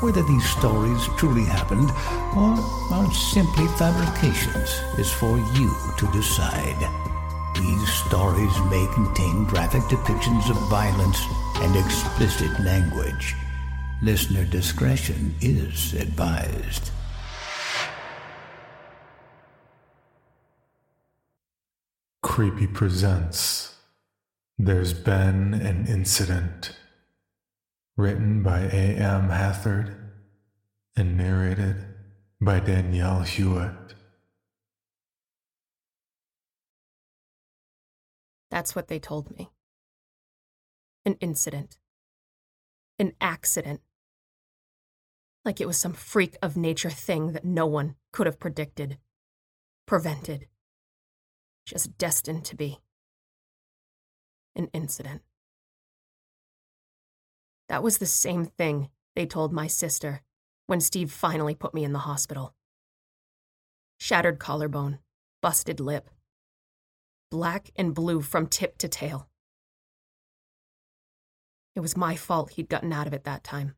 Whether these stories truly happened or are simply fabrications is for you to decide. These stories may contain graphic depictions of violence and explicit language. Listener discretion is advised. Creepy presents There's Been an Incident. Written by A.M. Hathazard and narrated by Danielle Hewitt. That's what they told me. An incident. An accident. Like it was some freak of nature thing that no one could have predicted, prevented. Just destined to be. An incident. That was the same thing they told my sister when Steve finally put me in the hospital. Shattered collarbone, busted lip, black and blue from tip to tail. It was my fault he'd gotten out of it that time.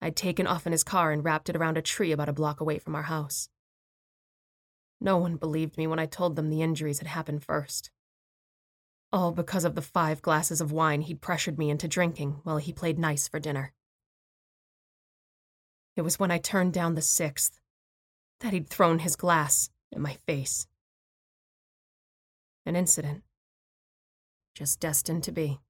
I'd taken off in his car and wrapped it around a tree about a block away from our house. No one believed me when I told them the injuries had happened first. All because of the five glasses of wine he'd pressured me into drinking while he played nice for dinner. It was when I turned down the sixth that he'd thrown his glass in my face. An incident. Just destined to be.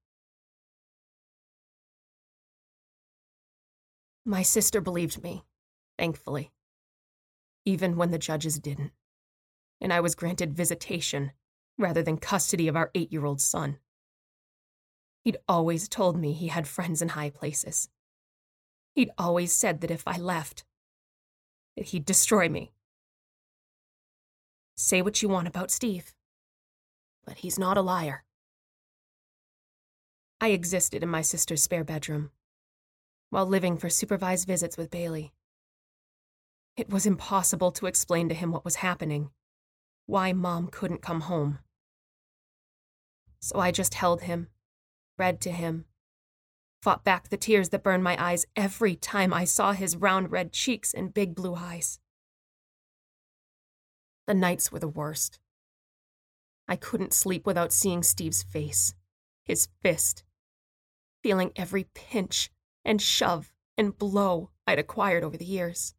My sister believed me, thankfully, even when the judges didn't, and I was granted visitation rather than custody of our eight year old son. He'd always told me he had friends in high places. He'd always said that if I left, that he'd destroy me. Say what you want about Steve, but he's not a liar. I existed in my sister's spare bedroom while living for supervised visits with Bailey. It was impossible to explain to him what was happening, why mom couldn't come home. So I just held him, read to him, fought back the tears that burned my eyes every time I saw his round red cheeks and big blue eyes. The nights were the worst. I couldn't sleep without seeing Steve's face, his fist, feeling every pinch and shove and blow I'd acquired over the years.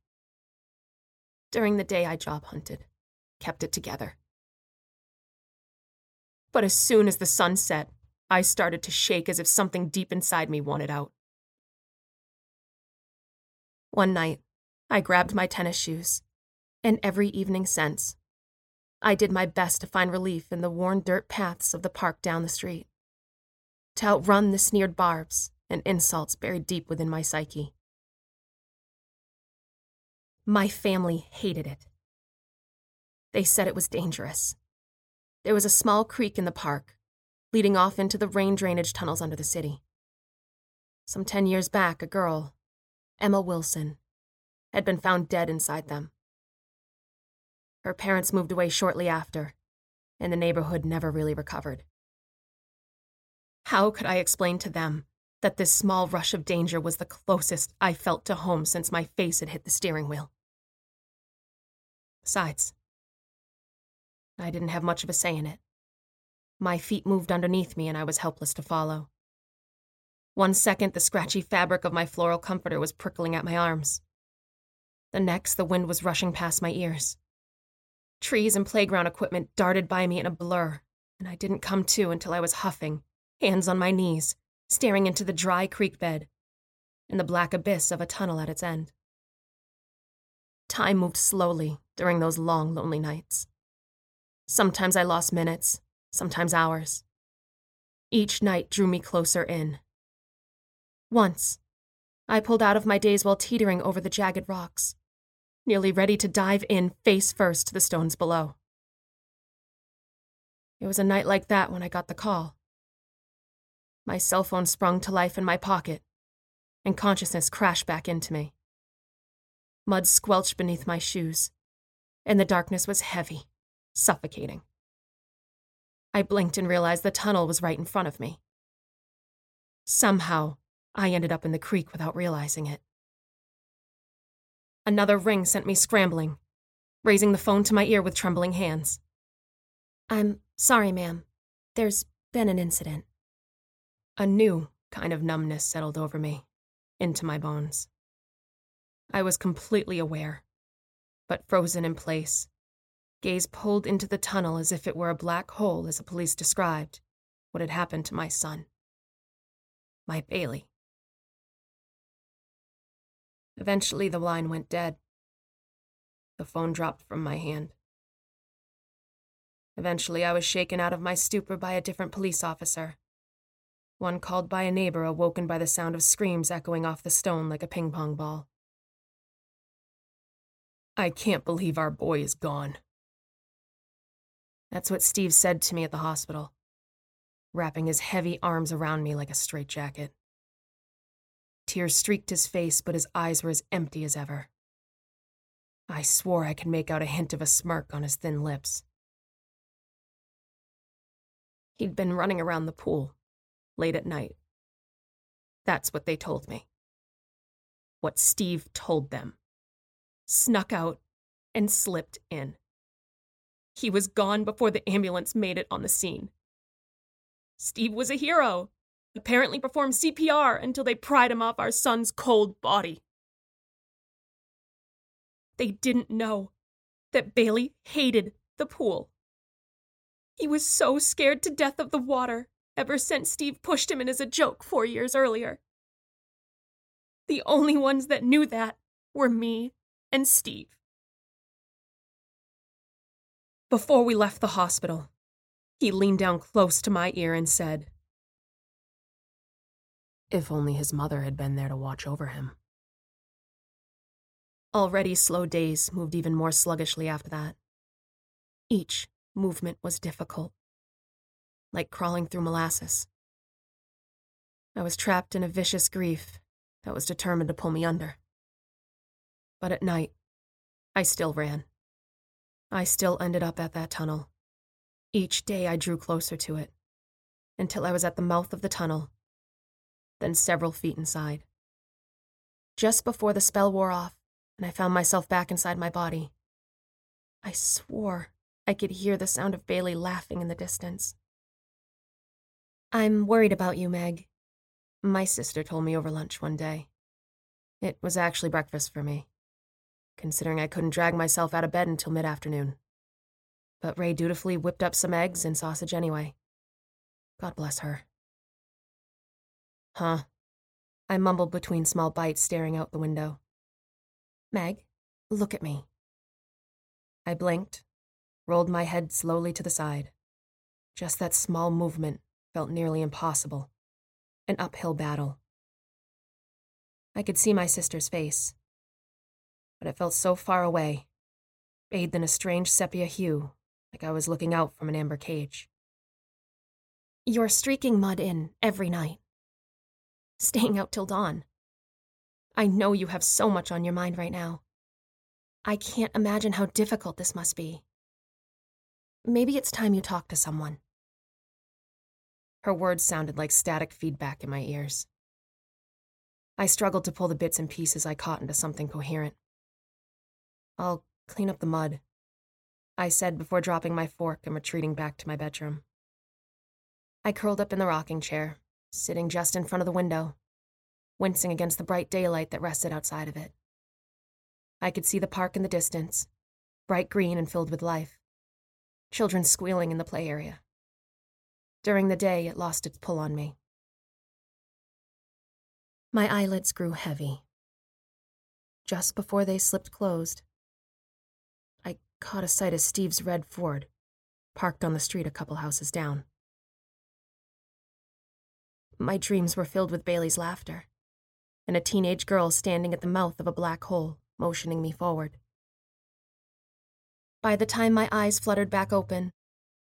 During the day, I job hunted, kept it together. But as soon as the sun set, I started to shake as if something deep inside me wanted out. One night, I grabbed my tennis shoes, and every evening since, I did my best to find relief in the worn dirt paths of the park down the street, to outrun the sneered barbs and insults buried deep within my psyche. My family hated it. They said it was dangerous. There was a small creek in the park, leading off into the rain drainage tunnels under the city. Some ten years back, a girl, Emma Wilson, had been found dead inside them. Her parents moved away shortly after, and the neighborhood never really recovered. How could I explain to them that this small rush of danger was the closest I felt to home since my face had hit the steering wheel? Besides, I didn't have much of a say in it. My feet moved underneath me and I was helpless to follow. One second, the scratchy fabric of my floral comforter was prickling at my arms. The next, the wind was rushing past my ears. Trees and playground equipment darted by me in a blur, and I didn't come to until I was huffing, hands on my knees, staring into the dry creek bed and the black abyss of a tunnel at its end. Time moved slowly during those long, lonely nights. Sometimes I lost minutes, sometimes hours. Each night drew me closer in. Once, I pulled out of my daze while teetering over the jagged rocks, nearly ready to dive in face first to the stones below. It was a night like that when I got the call. My cell phone sprung to life in my pocket, and consciousness crashed back into me. Mud squelched beneath my shoes, and the darkness was heavy, suffocating. I blinked and realized the tunnel was right in front of me. Somehow, I ended up in the creek without realizing it. Another ring sent me scrambling, raising the phone to my ear with trembling hands. I'm sorry, ma'am. There's been an incident. A new kind of numbness settled over me, into my bones. I was completely aware, but frozen in place, gaze pulled into the tunnel as if it were a black hole, as the police described what had happened to my son. My Bailey. Eventually, the line went dead. The phone dropped from my hand. Eventually, I was shaken out of my stupor by a different police officer one called by a neighbor awoken by the sound of screams echoing off the stone like a ping pong ball. I can't believe our boy is gone. That's what Steve said to me at the hospital, wrapping his heavy arms around me like a straitjacket. Tears streaked his face, but his eyes were as empty as ever. I swore I could make out a hint of a smirk on his thin lips. He'd been running around the pool, late at night. That's what they told me. What Steve told them. Snuck out and slipped in. He was gone before the ambulance made it on the scene. Steve was a hero, apparently performed CPR until they pried him off our son's cold body. They didn't know that Bailey hated the pool. He was so scared to death of the water ever since Steve pushed him in as a joke four years earlier. The only ones that knew that were me and Steve. Before we left the hospital, he leaned down close to my ear and said, If only his mother had been there to watch over him. Already slow days moved even more sluggishly after that. Each movement was difficult like crawling through molasses. I was trapped in a vicious grief that was determined to pull me under. But at night, I still ran. I still ended up at that tunnel. Each day I drew closer to it, until I was at the mouth of the tunnel, then several feet inside. Just before the spell wore off, and I found myself back inside my body, I swore I could hear the sound of Bailey laughing in the distance. I'm worried about you, Meg. My sister told me over lunch one day. It was actually breakfast for me, considering I couldn't drag myself out of bed until mid afternoon. But Ray dutifully whipped up some eggs and sausage anyway. God bless her. Huh. I mumbled between small bites, staring out the window. Meg, look at me. I blinked, rolled my head slowly to the side. Just that small movement felt nearly impossible. An uphill battle. I could see my sister's face, but it felt so far away, bathed in a strange sepia hue, like I was looking out from an amber cage. You're streaking mud in every night, staying out till dawn. I know you have so much on your mind right now. I can't imagine how difficult this must be. Maybe it's time you talk to someone. Her words sounded like static feedback in my ears. I struggled to pull the bits and pieces I caught into something coherent. I'll clean up the mud, I said before dropping my fork and retreating back to my bedroom. I curled up in the rocking chair, sitting just in front of the window, wincing against the bright daylight that rested outside of it. I could see the park in the distance, bright green and filled with life, children squealing in the play area. During the day, it lost its pull on me. My eyelids grew heavy. Just before they slipped closed, caught a sight of Steve's red Ford, parked on the street a couple houses down. My dreams were filled with Bailey's laughter, and a teenage girl standing at the mouth of a black hole, motioning me forward. By the time my eyes fluttered back open,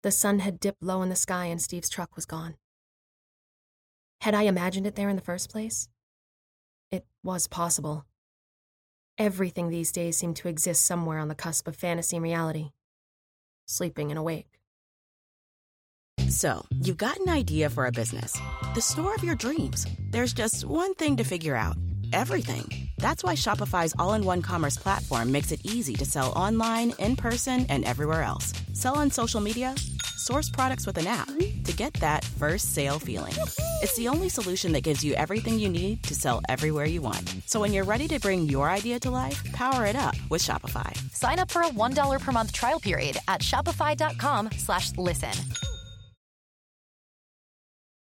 the sun had dipped low in the sky and Steve's truck was gone. Had I imagined it there in the first place? It was possible. Everything these days seemed to exist somewhere on the cusp of fantasy and reality, sleeping and awake. So, you've got an idea for a business, the store of your dreams. There's just one thing to figure out everything. That's why Shopify's all in one commerce platform makes it easy to sell online, in person, and everywhere else. Sell on social media source products with an app to get that first sale feeling. It's the only solution that gives you everything you need to sell everywhere you want. So when you're ready to bring your idea to life, power it up with Shopify. Sign up for a $1 per month trial period at shopify.com slash listen.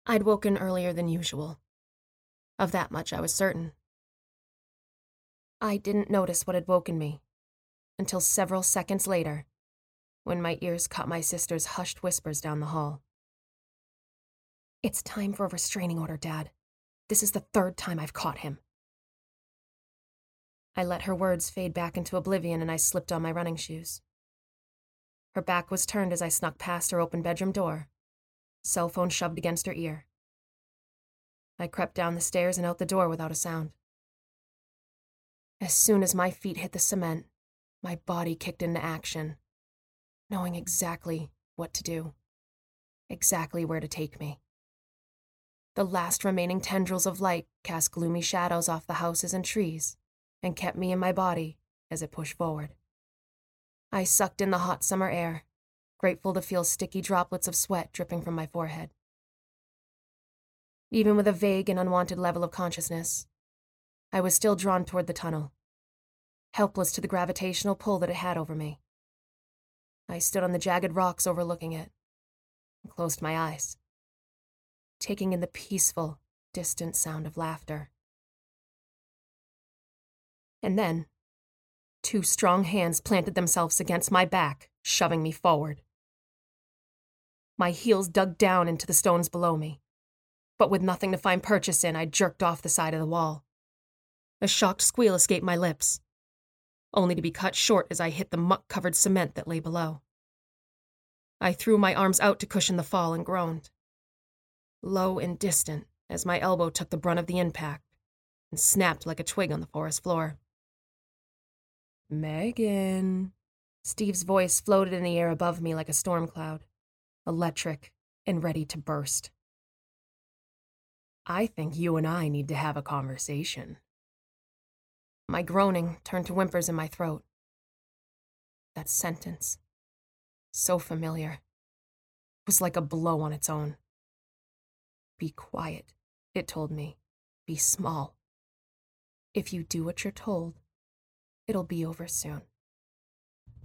I'd woken earlier than usual. Of that much I was certain. I didn't notice what had woken me until several seconds later when my ears caught my sister's hushed whispers down the hall. It's time for a restraining order, Dad. This is the third time I've caught him. I let her words fade back into oblivion and I slipped on my running shoes. Her back was turned as I snuck past her open bedroom door, cell phone shoved against her ear. I crept down the stairs and out the door without a sound. As soon as my feet hit the cement, my body kicked into action knowing exactly what to do, exactly where to take me. The last remaining tendrils of light cast gloomy shadows off the houses and trees and kept me in my body as it pushed forward. I sucked in the hot summer air, grateful to feel sticky droplets of sweat dripping from my forehead. Even with a vague and unwanted level of consciousness, I was still drawn toward the tunnel, helpless to the gravitational pull that it had over me. I stood on the jagged rocks overlooking it and closed my eyes, taking in the peaceful, distant sound of laughter. And then, two strong hands planted themselves against my back, shoving me forward. My heels dug down into the stones below me, but with nothing to find purchase in, I jerked off the side of the wall. A shocked squeal escaped my lips, only to be cut short as I hit the muck covered cement that lay below. I threw my arms out to cushion the fall and groaned. Low and distant, as my elbow took the brunt of the impact and snapped like a twig on the forest floor. Megan. Steve's voice floated in the air above me like a storm cloud, electric and ready to burst. I think you and I need to have a conversation. My groaning turned to whimpers in my throat. That sentence, so familiar, was like a blow on its own. Be quiet, it told me. Be small. If you do what you're told, it'll be over soon.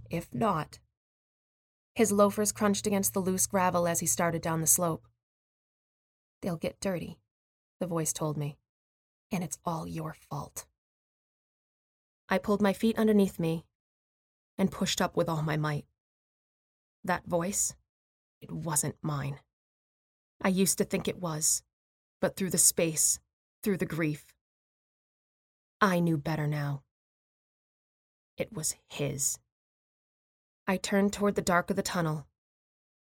If not, his loafers crunched against the loose gravel as he started down the slope. They'll get dirty, the voice told me, and it's all your fault. I pulled my feet underneath me and pushed up with all my might. That voice, it wasn't mine. I used to think it was, but through the space, through the grief, I knew better now. It was his. I turned toward the dark of the tunnel,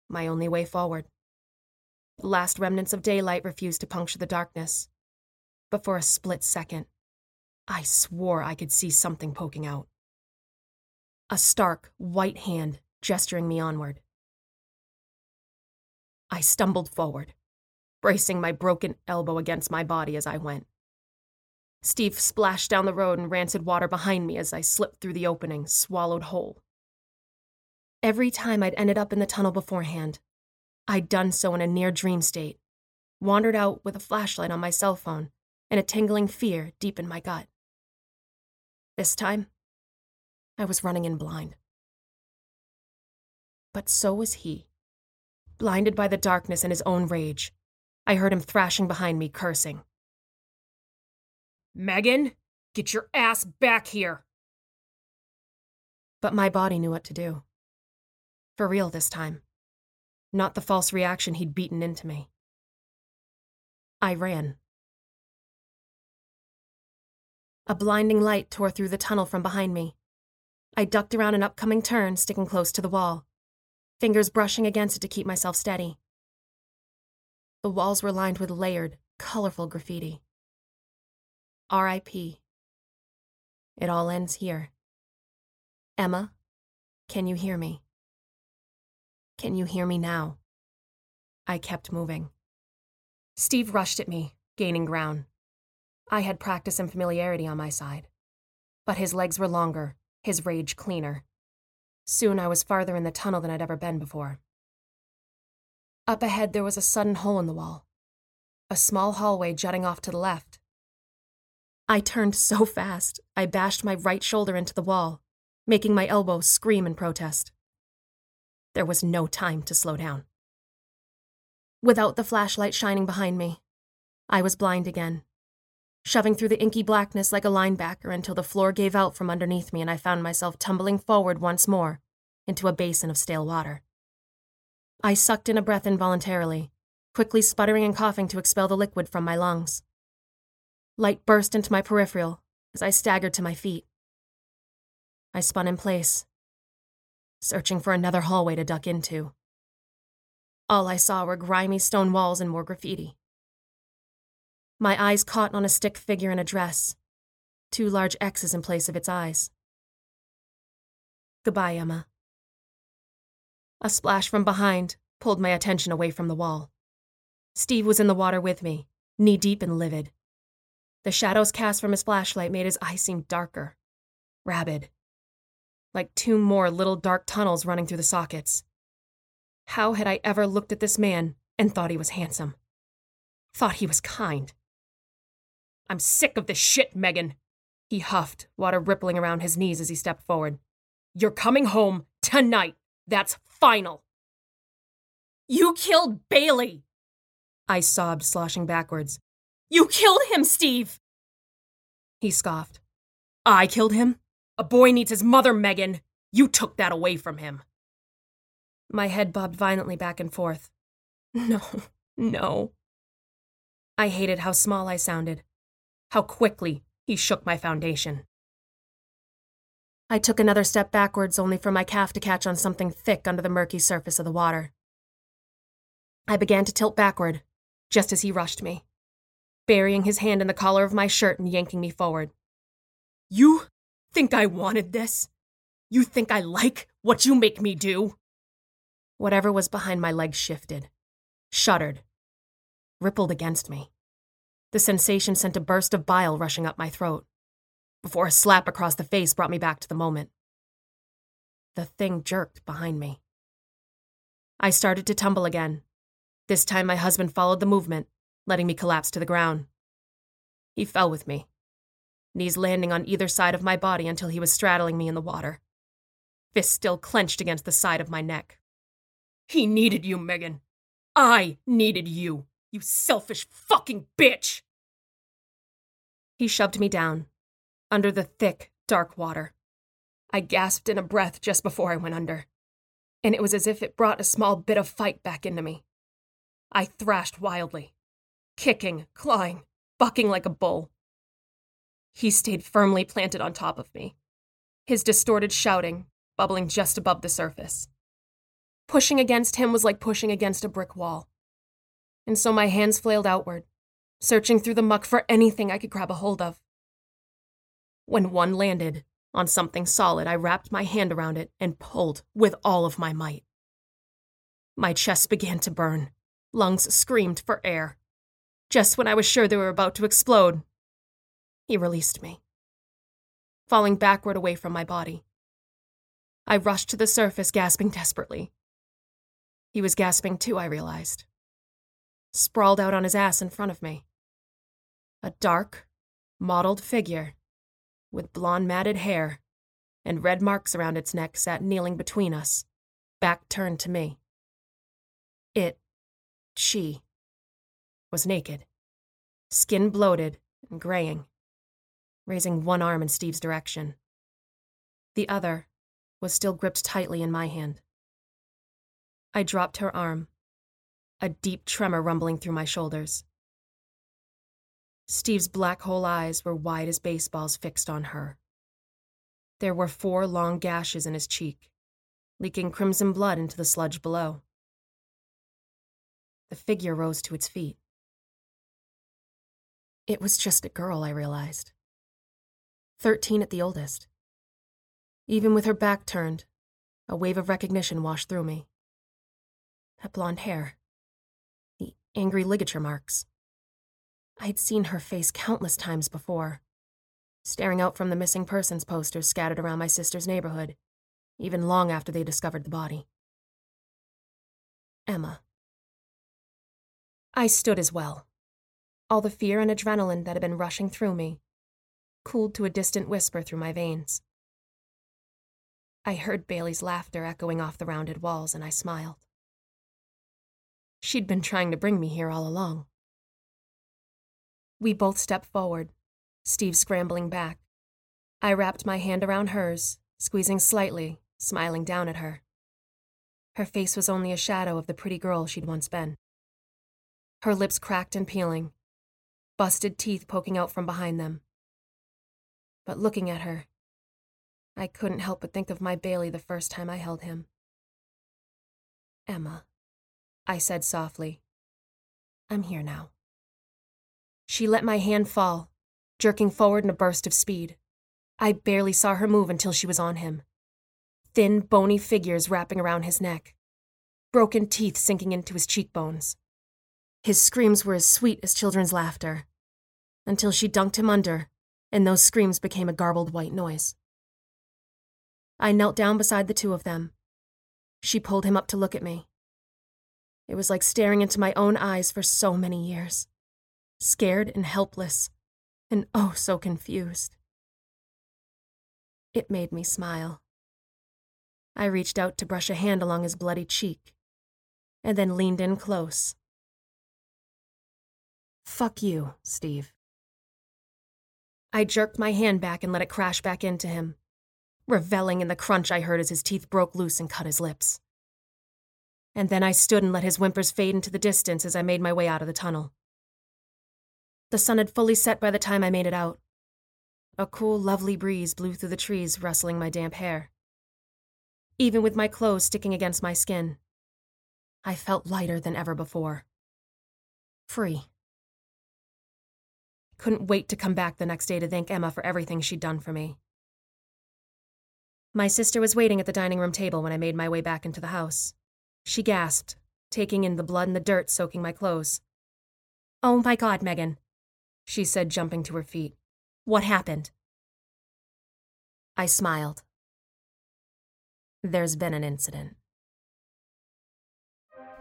my only way forward. The last remnants of daylight refused to puncture the darkness, but for a split second, I swore I could see something poking out. A stark, white hand gesturing me onward. I stumbled forward, bracing my broken elbow against my body as I went. Steve splashed down the road and rancid water behind me as I slipped through the opening, swallowed whole. Every time I'd ended up in the tunnel beforehand, I'd done so in a near dream state, wandered out with a flashlight on my cell phone and a tingling fear deep in my gut. This time, I was running in blind. But so was he. Blinded by the darkness and his own rage, I heard him thrashing behind me, cursing. Megan, get your ass back here! But my body knew what to do. For real this time. Not the false reaction he'd beaten into me. I ran. A blinding light tore through the tunnel from behind me. I ducked around an upcoming turn, sticking close to the wall, fingers brushing against it to keep myself steady. The walls were lined with layered, colorful graffiti. R.I.P. It all ends here. Emma, can you hear me? Can you hear me now? I kept moving. Steve rushed at me, gaining ground. I had practice and familiarity on my side. But his legs were longer, his rage cleaner. Soon I was farther in the tunnel than I'd ever been before. Up ahead, there was a sudden hole in the wall, a small hallway jutting off to the left. I turned so fast, I bashed my right shoulder into the wall, making my elbow scream in protest. There was no time to slow down. Without the flashlight shining behind me, I was blind again, shoving through the inky blackness like a linebacker until the floor gave out from underneath me and I found myself tumbling forward once more into a basin of stale water. I sucked in a breath involuntarily, quickly sputtering and coughing to expel the liquid from my lungs. Light burst into my peripheral as I staggered to my feet. I spun in place, searching for another hallway to duck into. All I saw were grimy stone walls and more graffiti. My eyes caught on a stick figure in a dress, two large X's in place of its eyes. Goodbye, Emma. A splash from behind pulled my attention away from the wall. Steve was in the water with me, knee deep and livid. The shadows cast from his flashlight made his eyes seem darker, rabid, like two more little dark tunnels running through the sockets. How had I ever looked at this man and thought he was handsome? Thought he was kind? I'm sick of this shit, Megan. He huffed, water rippling around his knees as he stepped forward. You're coming home tonight. That's final. You killed Bailey! I sobbed, sloshing backwards. You killed him, Steve! He scoffed. I killed him? A boy needs his mother, Megan. You took that away from him. My head bobbed violently back and forth. No, no. I hated how small I sounded, how quickly he shook my foundation. I took another step backwards, only for my calf to catch on something thick under the murky surface of the water. I began to tilt backward, just as he rushed me, burying his hand in the collar of my shirt and yanking me forward. You think I wanted this? You think I like what you make me do? Whatever was behind my legs shifted, shuddered, rippled against me. The sensation sent a burst of bile rushing up my throat, before a slap across the face brought me back to the moment. The thing jerked behind me. I started to tumble again. This time, my husband followed the movement, letting me collapse to the ground. He fell with me, knees landing on either side of my body until he was straddling me in the water, fists still clenched against the side of my neck. He needed you, Megan. I needed you, you selfish fucking bitch! He shoved me down, under the thick, dark water. I gasped in a breath just before I went under, and it was as if it brought a small bit of fight back into me. I thrashed wildly, kicking, clawing, bucking like a bull. He stayed firmly planted on top of me, his distorted shouting bubbling just above the surface. Pushing against him was like pushing against a brick wall. And so my hands flailed outward, searching through the muck for anything I could grab a hold of. When one landed on something solid, I wrapped my hand around it and pulled with all of my might. My chest began to burn, lungs screamed for air. Just when I was sure they were about to explode, he released me, falling backward away from my body. I rushed to the surface, gasping desperately. He was gasping too, I realized. Sprawled out on his ass in front of me. A dark, mottled figure with blonde matted hair and red marks around its neck sat kneeling between us, back turned to me. It, she, was naked, skin bloated and graying, raising one arm in Steve's direction. The other was still gripped tightly in my hand. I dropped her arm, a deep tremor rumbling through my shoulders. Steve's black hole eyes were wide as baseballs fixed on her. There were four long gashes in his cheek, leaking crimson blood into the sludge below. The figure rose to its feet. It was just a girl, I realized. Thirteen at the oldest. Even with her back turned, a wave of recognition washed through me. That blonde hair. Angry ligature marks. I'd seen her face countless times before, staring out from the missing persons posters scattered around my sister's neighborhood, even long after they discovered the body. Emma. I stood as well. All the fear and adrenaline that had been rushing through me cooled to a distant whisper through my veins. I heard Bailey's laughter echoing off the rounded walls, and I smiled. She'd been trying to bring me here all along. We both stepped forward, Steve scrambling back. I wrapped my hand around hers, squeezing slightly, smiling down at her. Her face was only a shadow of the pretty girl she'd once been. Her lips cracked and peeling, busted teeth poking out from behind them. But looking at her, I couldn't help but think of my Bailey the first time I held him. Emma, I said softly. I'm here now. She let my hand fall, jerking forward in a burst of speed. I barely saw her move until she was on him. Thin, bony figures wrapping around his neck, broken teeth sinking into his cheekbones. His screams were as sweet as children's laughter, until she dunked him under, and those screams became a garbled white noise. I knelt down beside the two of them. She pulled him up to look at me. It was like staring into my own eyes for so many years. Scared and helpless, and oh so confused. It made me smile. I reached out to brush a hand along his bloody cheek, and then leaned in close. Fuck you, Steve. I jerked my hand back and let it crash back into him reveling in the crunch I heard as his teeth broke loose and cut his lips. And then I stood and let his whimpers fade into the distance as I made my way out of the tunnel. The sun had fully set by the time I made it out. A cool, lovely breeze blew through the trees, rustling my damp hair. Even with my clothes sticking against my skin, I felt lighter than ever before. Free. Couldn't wait to come back the next day to thank Emma for everything she'd done for me. My sister was waiting at the dining room table when I made my way back into the house. She gasped, taking in the blood and the dirt soaking my clothes. Oh my god, Megan, she said, jumping to her feet. What happened? I smiled. There's been an incident.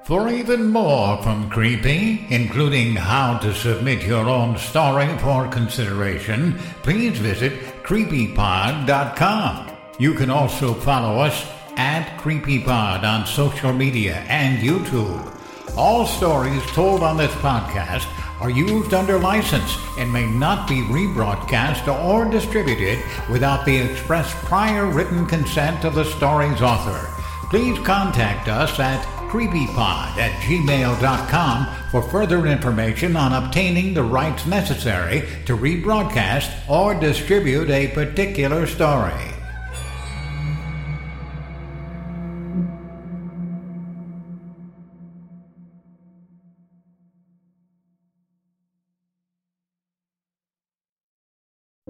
For even more from Creepy, including how to submit your own story for consideration, please visit creepypod.com. You can also follow us at CreepyPod on social media and YouTube. All stories told on this podcast are used under license and may not be rebroadcast or distributed without the express prior written consent of the story's author. Please contact us at creepypod at gmail.com for further information on obtaining the rights necessary to rebroadcast or distribute a particular story.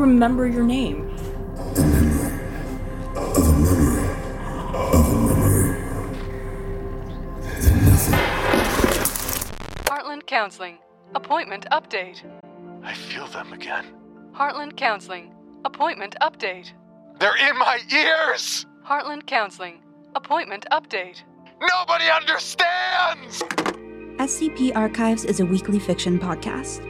remember your name? Heartland Counseling. Appointment update. I feel them again. Heartland Counseling. Appointment update. They're in my ears! Heartland Counseling. Appointment update. Nobody understands! SCP Archives is a weekly fiction podcast.